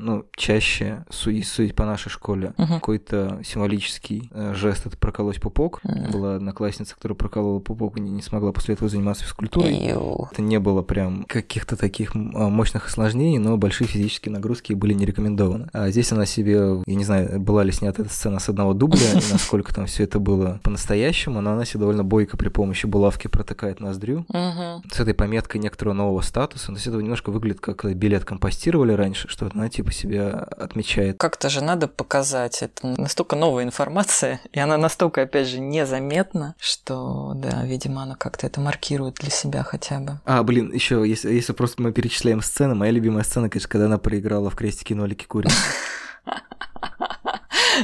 ну, чаще, судить, судить по нашей школе, Мгм. какой-то символический э, жест — это проколоть пупок. Мгм. Была одноклассница, которая проколола пупок и не, не смогла после этого заниматься физкультурой. Иу. Это не было прям каких-то таких а, мощных осложнений, но большие физические нагрузки были не рекомендованы. А здесь она себе, я не знаю, была ли снята эта сцена с одного дубля, и насколько там все это было по-настоящему, но она себе довольно бойко при помощи булавки протыкает ноздрю. Мгм. С этой пометкой некоторого нового статуса. То есть это немножко выглядит как билет компостировали раньше, что она типа себя отмечает. Как-то же надо показать. Это настолько новая информация, и она настолько, опять же, незаметна, что, да, видимо, она как-то это маркирует для себя хотя бы. А, блин, еще, если, если просто мы перечисляем сцены, моя любимая сцена, конечно, когда она проиграла в крестики нолики кури.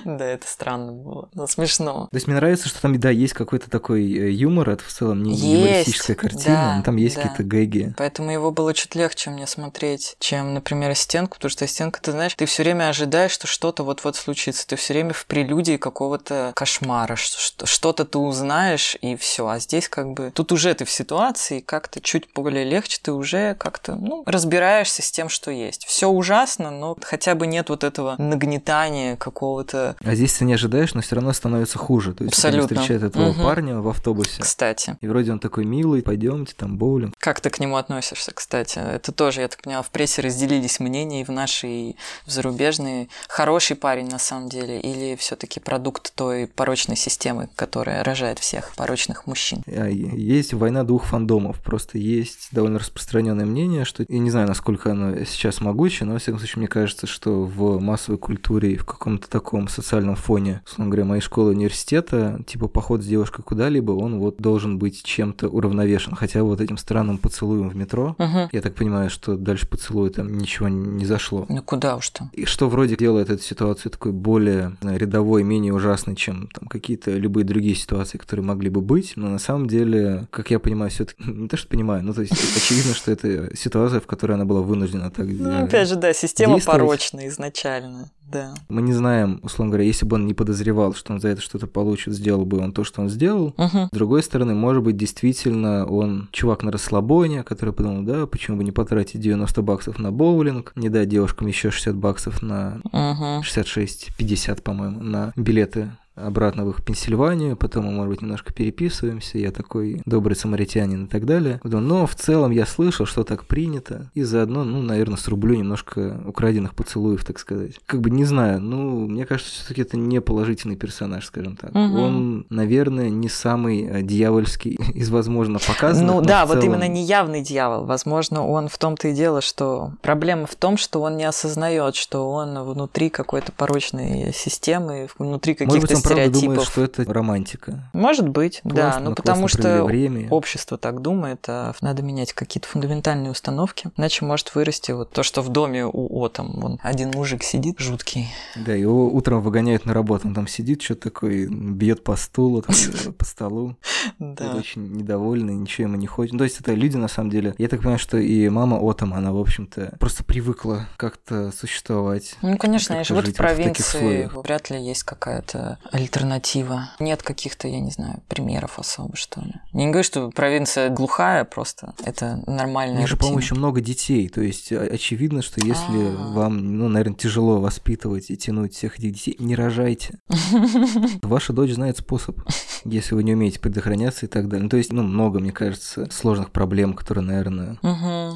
Да, это странно было. Но смешно. То есть мне нравится, что там, да, есть какой-то такой э, юмор, это в целом не, юмористическая картина, но там есть какие-то гэги. Поэтому его было чуть легче мне смотреть, чем, например, стенку, потому что стенка, ты знаешь, ты все время ожидаешь, что что-то вот-вот случится. Ты все время в прелюдии какого-то кошмара, что- что- что-то ты узнаешь, и все. А здесь как бы тут уже ты в ситуации, как-то чуть более легче, ты уже как-то, ну, разбираешься с тем, что есть. Все ужасно, но хотя бы нет вот этого нагнетания какого-то. А здесь ты не ожидаешь, но все равно становится хуже. То есть Абсолютно. они встречают этого Мгм. парня в автобусе. Кстати, И вроде он такой милый, пойдемте там боулинг. как ты к нему относишься, кстати? Это тоже, я так поняла, в прессе разделились мнения и в нашей, и в зарубежной. Хороший парень на самом деле или все-таки продукт той порочной системы, которая рожает всех порочных мужчин? А Есть война двух фандомов. Просто есть довольно распространенное мнение, что я не знаю, насколько оно сейчас могучее, но, во всяком случае, мне кажется, что в массовой культуре и в каком-то таком социальном фоне, условно говоря, моей школы университета, типа поход с девушкой куда-либо, он вот должен быть чем-то уравновешен. Хотя вот этим странным поцелуем в метро, Угу. я так понимаю, что дальше поцелуя там ничего не зашло. Ну куда уж там. И что вроде делает эту ситуацию такой более знаю, рядовой, менее ужасной, чем там какие-то любые другие ситуации, которые могли бы быть. Но на самом деле, как я понимаю, все таки не то, что понимаю, но то есть очевидно, что это ситуация, в которой она была вынуждена так Ну, э, опять же, да, система порочная изначально, да. Мы не знаем, условно говоря, если бы он не подозревал, что он за это что-то получит, сделал бы он то, что он сделал. Угу. С другой стороны, может быть, действительно он чувак на расслабоне, который подумал, да, почему бы не потратить 90 баксов на боулинг, не дать девушкам еще 60 баксов на Угу. 66-50, по-моему, на билеты обратно в их Пенсильванию, потом мы, может быть, немножко переписываемся, я такой добрый самаритянин и так далее. Но в целом я слышал, что так принято, и заодно, ну, наверное, срублю немножко украденных поцелуев, так сказать. Как бы не знаю, ну, мне кажется, все таки это не положительный персонаж, скажем так. Мгм. Он, наверное, не самый э, дьявольский из, возможно, показанных. Ну да, в вот целом- именно не явный дьявол. Возможно, он в том-то и дело, что проблема в том, что он не осознает, что он внутри какой-то порочной системы, внутри каких-то правда думаю, что это романтика. Может быть, да, Классно, ну мы потому что время. общество так думает, а надо менять какие-то фундаментальные установки, иначе может вырасти вот то, что в доме у Отом. Вон один мужик сидит жуткий. Да, его утром выгоняют на работу, он там сидит, что такой, бьет по стулу, там, по столу. Да. очень недовольный, ничего ему не хочет. Ну, то есть это люди, на самом деле. Я так понимаю, что и мама Отом, она, в общем-то, просто привыкла как-то существовать. Ну, конечно, они живут в провинции, вряд ли есть какая-то альтернатива. Нет каких-то, я не знаю, примеров особо, что ли. Я не говорю, что провинция глухая, просто это У нормальная них же, по-моему, еще много детей. То есть очевидно, что если А. вам, ну, наверное, тяжело воспитывать и тянуть всех этих детей, не рожайте. Ваша дочь знает способ, если вы не умеете предохраняться и так далее. Ну, то есть, ну, много, мне кажется, сложных проблем, которые, наверное,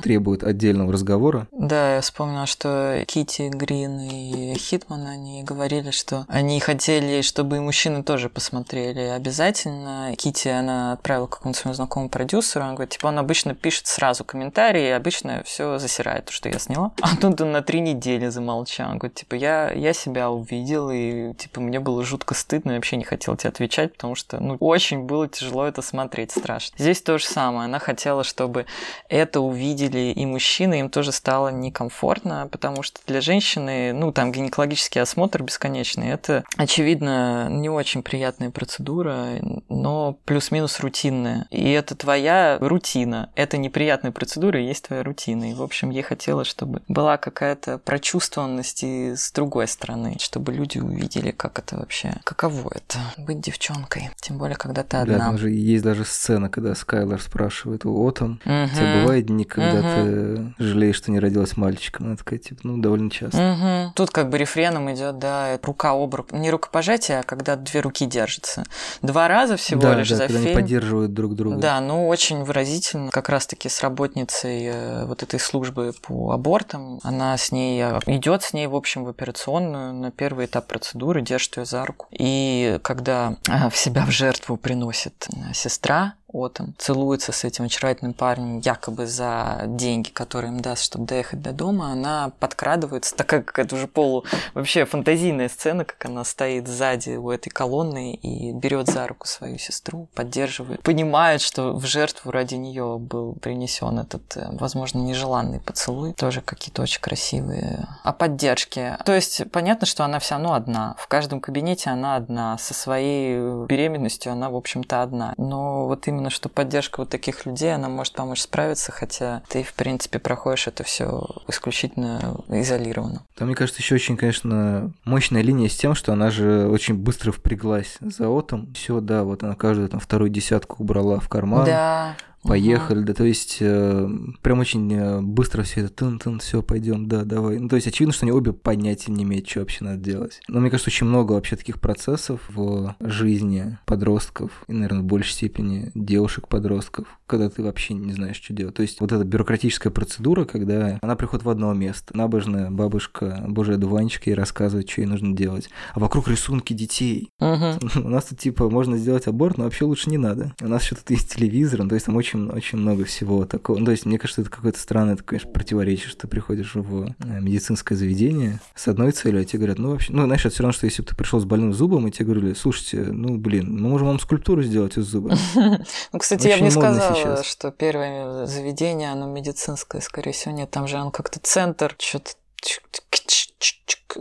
требуют отдельного разговора. Да, я вспомнила, что Кити Грин и Хитман, они говорили, что они хотели, чтобы и мужчины тоже посмотрели обязательно. Кити, она отправила какому-то своему знакомому продюсеру, он говорит, типа, он обычно пишет сразу комментарии, и обычно все засирает, то, что я сняла. А тут он на три недели замолчал. Он говорит, типа, я, я себя увидел, и, типа, мне было жутко стыдно, я вообще не хотел тебе отвечать, потому что, ну, очень было тяжело это смотреть, страшно. Здесь то же самое. Она хотела, чтобы это увидели и мужчины, им тоже стало некомфортно, потому что для женщины, ну, там гинекологический осмотр бесконечный, это, очевидно, не очень приятная процедура, но плюс-минус рутинная. И это твоя рутина. Это неприятная процедура и есть твоя рутина. И, в общем, ей хотелось, чтобы была какая-то прочувствованность и с другой стороны, чтобы люди увидели, как это вообще, каково это быть девчонкой. Тем более, когда ты Да, одна. там же есть даже сцена, когда Скайлор спрашивает у Отом, у тебя бывают дни, когда Мгм. ты жалеешь, что не родилась мальчиком? Она такая, типа, ну, довольно часто. Мгм. Тут как бы рефреном идет, да, рука об руку. Не рукопожатие, а когда две руки держатся. Два раза всего да, лишь да, за когда они фильм. поддерживают друг друга. Да, ну очень выразительно. Как раз-таки с работницей э, вот этой службы по абортам. Она с ней идет с ней, в общем, в операционную на первый этап процедуры, держит ее за руку. И когда э, в себя в жертву приносит э, сестра, Отом целуется с этим очаровательным парнем якобы за деньги, которые им даст, чтобы доехать до дома, она подкрадывается, так как это уже полу вообще фантазийная сцена, как она стоит сзади у этой колонны и берет за руку свою сестру, поддерживает, понимает, что в жертву ради нее был принесен этот, э, возможно, нежеланный поцелуй, тоже какие-то очень красивые. О поддержке. То есть понятно, что она все равно одна. В каждом кабинете она одна. Со своей беременностью она, в общем-то, одна. Но вот именно что поддержка вот таких людей, она может помочь справиться, хотя ты, в принципе, проходишь это все исключительно изолированно. Там, мне кажется, еще очень, конечно, мощная линия с тем, что она же очень быстро впряглась за Отом. Все, да, вот она каждую там вторую десятку убрала в карман. Да. Поехали, да, то есть э, прям очень э, быстро все это тын-тын, все, пойдем, да, давай. Ну, то есть очевидно, что они обе понятия не имеют, что вообще надо делать. Но мне кажется, очень много вообще таких процессов в жизни подростков, и, наверное, в большей степени девушек-подростков, когда ты вообще не знаешь, что делать. То есть вот эта бюрократическая процедура, когда она приходит в одно место. Набожная бабушка, божий одуванчик, ей рассказывает, что ей нужно делать. А вокруг рисунки детей. Мгм. У нас тут типа можно сделать аборт, но вообще лучше не надо. У нас еще тут есть телевизор, ну, то есть там очень, очень много всего такого. Ну, то есть мне кажется, это какое-то странное, это, конечно, противоречие, что ты приходишь в э, медицинское заведение с одной целью, а тебе говорят, ну вообще, ну знаешь, это все равно, что если бы ты пришел с больным зубом, и тебе говорили, слушайте, ну блин, мы можем вам скульптуру сделать из зуба. Ну, кстати, я бы не Очень сказала, что первое заведение, оно медицинское, скорее всего, нет. Там же он как-то центр, что-то...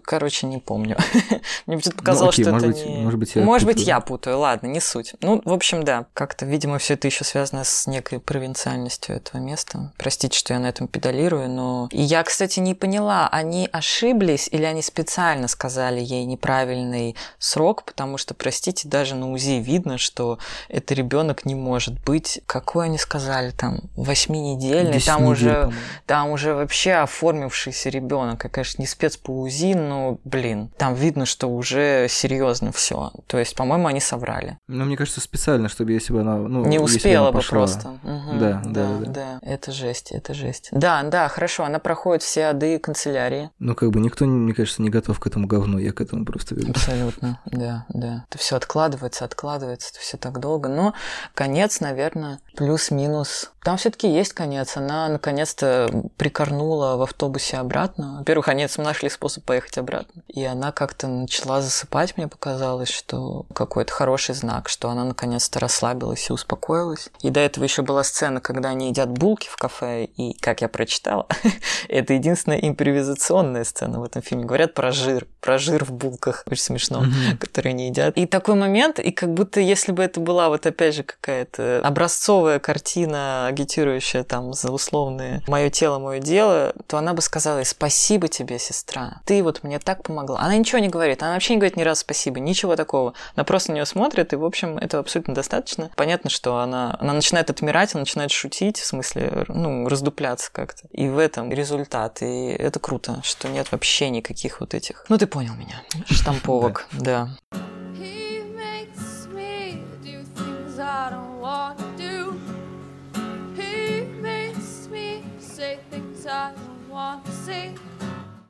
Короче, не помню. Мне почему-то показалось, окей, что может это быть- не... может быть, я Может быть, путаю. я путаю, ладно, не суть. Ну, в общем, да, как-то, видимо, все это еще связано с некой провинциальностью этого места. Простите, что я на этом педалирую, но... И я, кстати, не поняла, они ошиблись или они специально сказали ей неправильный срок, потому что, простите, даже на УЗИ видно, что это ребенок не может быть. Какой они сказали там? Восьминедельный. 10 Там недель, уже по-моему. там уже вообще оформившийся ребенок. Я, конечно, не спец по УЗИ, но, блин, там видно, что уже серьезно все. То есть, по-моему, они соврали. Ну, мне кажется, специально, чтобы если бы она... Ну, не успела она бы пошла- просто. Мгм. Да, да, да, да. да. Это жесть, это жесть. Да, да, хорошо. Она проходит все ады канцелярии. Ну, как бы никто, мне кажется, не готов к этому говну, я к этому просто веду. Абсолютно, да, да. Это все откладывается, откладывается, это все так долго. Но конец, наверное, плюс-минус Там все-таки есть конец. Она наконец-то прикорнула в автобусе обратно. Во-первых, они нашли способ поехать обратно. И она как-то начала засыпать, мне показалось, что какой-то хороший знак, что она наконец-то расслабилась и успокоилась. И до этого еще была сцена, когда они едят булки в кафе, и, как я прочитала, это единственная импровизационная сцена в этом фильме. Говорят про жир, про жир в булках, очень смешно, которые они едят. И такой момент, и как будто если бы это была вот опять же какая-то образцовая картина агитирующая там за условные «мое тело, мое дело», то она бы сказала «спасибо тебе, сестра, ты вот мне так помогла». Она ничего не говорит, она вообще не говорит ни разу спасибо, ничего такого. Она просто на нее смотрит, и, в общем, это абсолютно достаточно. Понятно, что она, она начинает отмирать, она начинает шутить, в смысле, ну, раздупляться как-то. И в этом результат. И это круто, что нет вообще никаких вот этих... Ну, ты понял меня. Штамповок, да.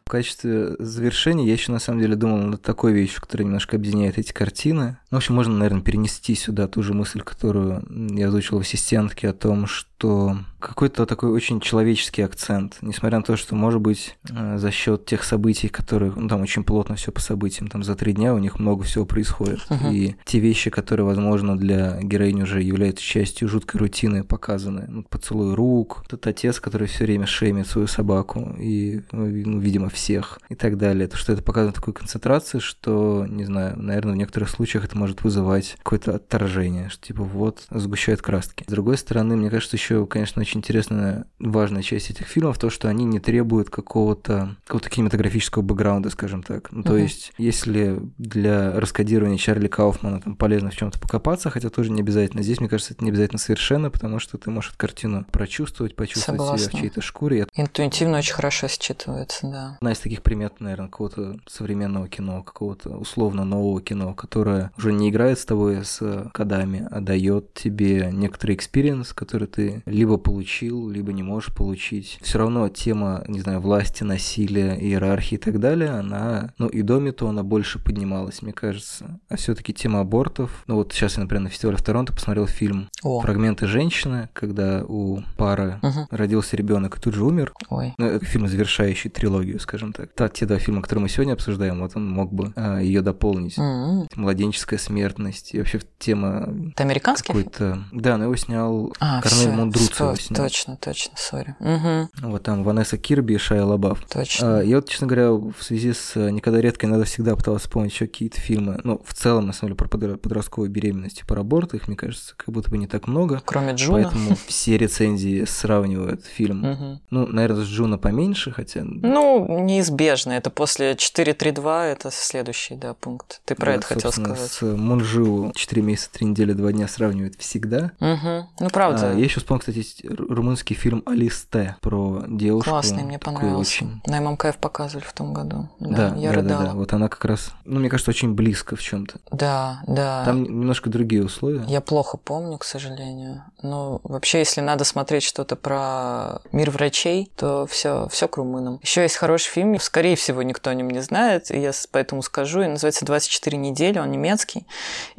В качестве завершения я еще на самом деле думал над такой вещью, которая немножко объединяет эти картины. Ну, в общем, можно, наверное, перенести сюда ту же мысль, которую я озвучил в ассистентке о том, что какой-то такой очень человеческий акцент, несмотря на то, что, может быть, э, за счет тех событий, которые, ну, там очень плотно все по событиям, там за три дня у них много всего происходит. Мгм. И те вещи, которые, возможно, для героини уже являются частью жуткой рутины, показаны. Ну, поцелуй рук, тот отец, который все время шеймит свою собаку, и, ну, ну, видимо, всех, и так далее. То, что это показано такой концентрации, что, не знаю, наверное, в некоторых случаях это может вызывать какое-то отторжение, что типа вот сгущают краски. С другой стороны, мне кажется, еще, конечно, очень интересная, важная часть этих фильмов, то, что они не требуют какого-то какого-то кинематографического бэкграунда, скажем так. Ну, то Мгм. есть, если для раскодирования Чарли Кауфмана там полезно в чем-то покопаться, хотя тоже не обязательно. Здесь, мне кажется, это не обязательно совершенно, потому что ты можешь эту картину прочувствовать, почувствовать себя в Согласна. чьей-то шкуре. Интуитивно очень хорошо считывается, да. Одна из таких примет, наверное, какого-то современного кино, какого-то условно нового кино, которое уже не играет с тобой с кодами, а дает тебе некоторый experience, который ты либо получил, либо не можешь получить. Все равно тема, не знаю, власти, насилия, иерархии и так далее, она, ну и до то она больше поднималась, мне кажется. А все-таки тема абортов, ну вот сейчас я, например, на фестивале в Торонто посмотрел фильм О, «Фрагменты женщины», когда у пары Мгм. родился ребенок и тут же умер, ой. ну, фильм, завершающий трилогию, скажем так. Та, те два фильма, которые мы сегодня обсуждаем, вот он мог бы ее дополнить. М-м. Младенческая смертность и вообще тема Это американский какой-то... Да, но его снял А, Корнель Мундруцо. Точно, точно, sorry. Угу, Вот там Ванесса Кирби и Шайа Лабаф. точно. А, Я вот, честно говоря, в связи с «Никогда редко иногда всегда» пытался вспомнить еще какие-то фильмы. Ну, в целом, на самом деле, про подро- подростковую беременность и про аборт. Их, мне кажется, как будто бы не так много. Кроме Джуно. Поэтому все рецензии сравнивают фильм. Ну, наверное, с Джуно поменьше, хотя... Ну, неизбежно. Это после 4.3.2, это следующий, да, пункт. Ты про Да, это хотел сказать. С Мунжиу 4 месяца, 3 недели, 2 дня сравнивают всегда. Мгм. Ну, правда. А, я еще вспомнил, кстати, румынский фильм «Алисте» про девушку. Классный, мне понравился. Очень... На ММКФ показывали в том году. Да, Да, я да, да, рыдала. да. Вот она как раз, ну, мне кажется, очень близко в чем-то. Да, да. Там немножко другие условия. Я плохо помню, к сожалению. Но вообще, если надо смотреть что-то про мир врачей, то все, все к румынам. Еще есть хороший фильм, скорее всего, никто о нем не знает, и я поэтому скажу. И называется «24 недели», он немецкий.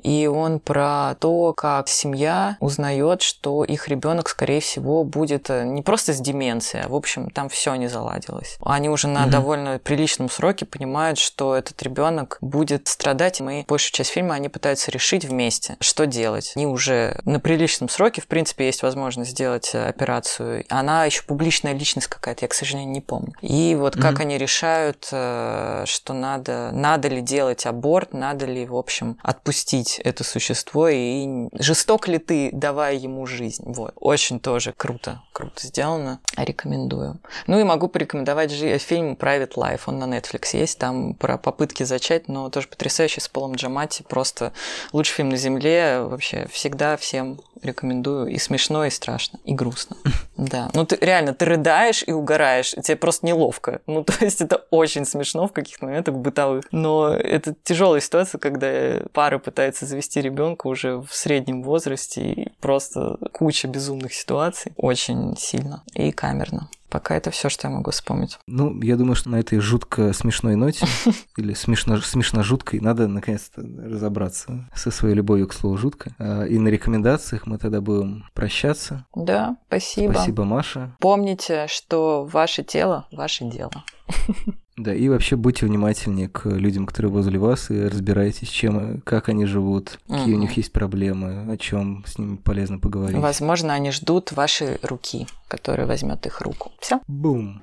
И он про то, как семья узнает, что их ребенок, скорее всего, будет э, не просто с деменцией, а, в общем, там все не заладилось. Они уже на Мгм. довольно приличном сроке понимают, что этот ребенок будет страдать, и мы большую часть фильма они пытаются решить вместе, что делать. Они уже на приличном сроке, в принципе, есть возможность сделать э, операцию. Она еще публичная личность какая-то, я, к сожалению, не помню. И вот как Они решают, э, что надо, надо ли делать аборт, надо ли, в общем, отпустить это существо, и жесток ли ты, давая ему жизнь. Вот. Очень тоже круто, круто сделано. Рекомендую. Ну и могу порекомендовать жи- фильм Private Life, он на Netflix есть, там про попытки зачать, но тоже потрясающий с Полом Джамати, просто лучший фильм на земле, вообще всегда всем рекомендую, и смешно, и страшно, и грустно. Да, ну ты реально, ты рыдаешь и угораешь, тебе просто неловко. Ну то есть это очень смешно в каких-то моментах бытовых, но это тяжелая ситуация, когда пара пытается завести ребенка уже в среднем возрасте, и просто куча безумных ситуаций, очень сильно и камерно. Пока это все, что я могу вспомнить. Ну, я думаю, что на этой жутко смешной ноте, или смешно, смешно жуткой, надо наконец-то разобраться со своей любовью к слову жутко. А, И на рекомендациях мы тогда будем прощаться. Да, спасибо. Спасибо, Маша. Помните, что ваше тело – ваше дело. Да, и вообще будьте внимательнее к людям, которые возле вас, и разбирайтесь, чем, как они живут, какие у Мгм. них есть проблемы, о чем с ними полезно поговорить. Возможно, они ждут вашей руки, которая возьмет их руку. Все. Бум!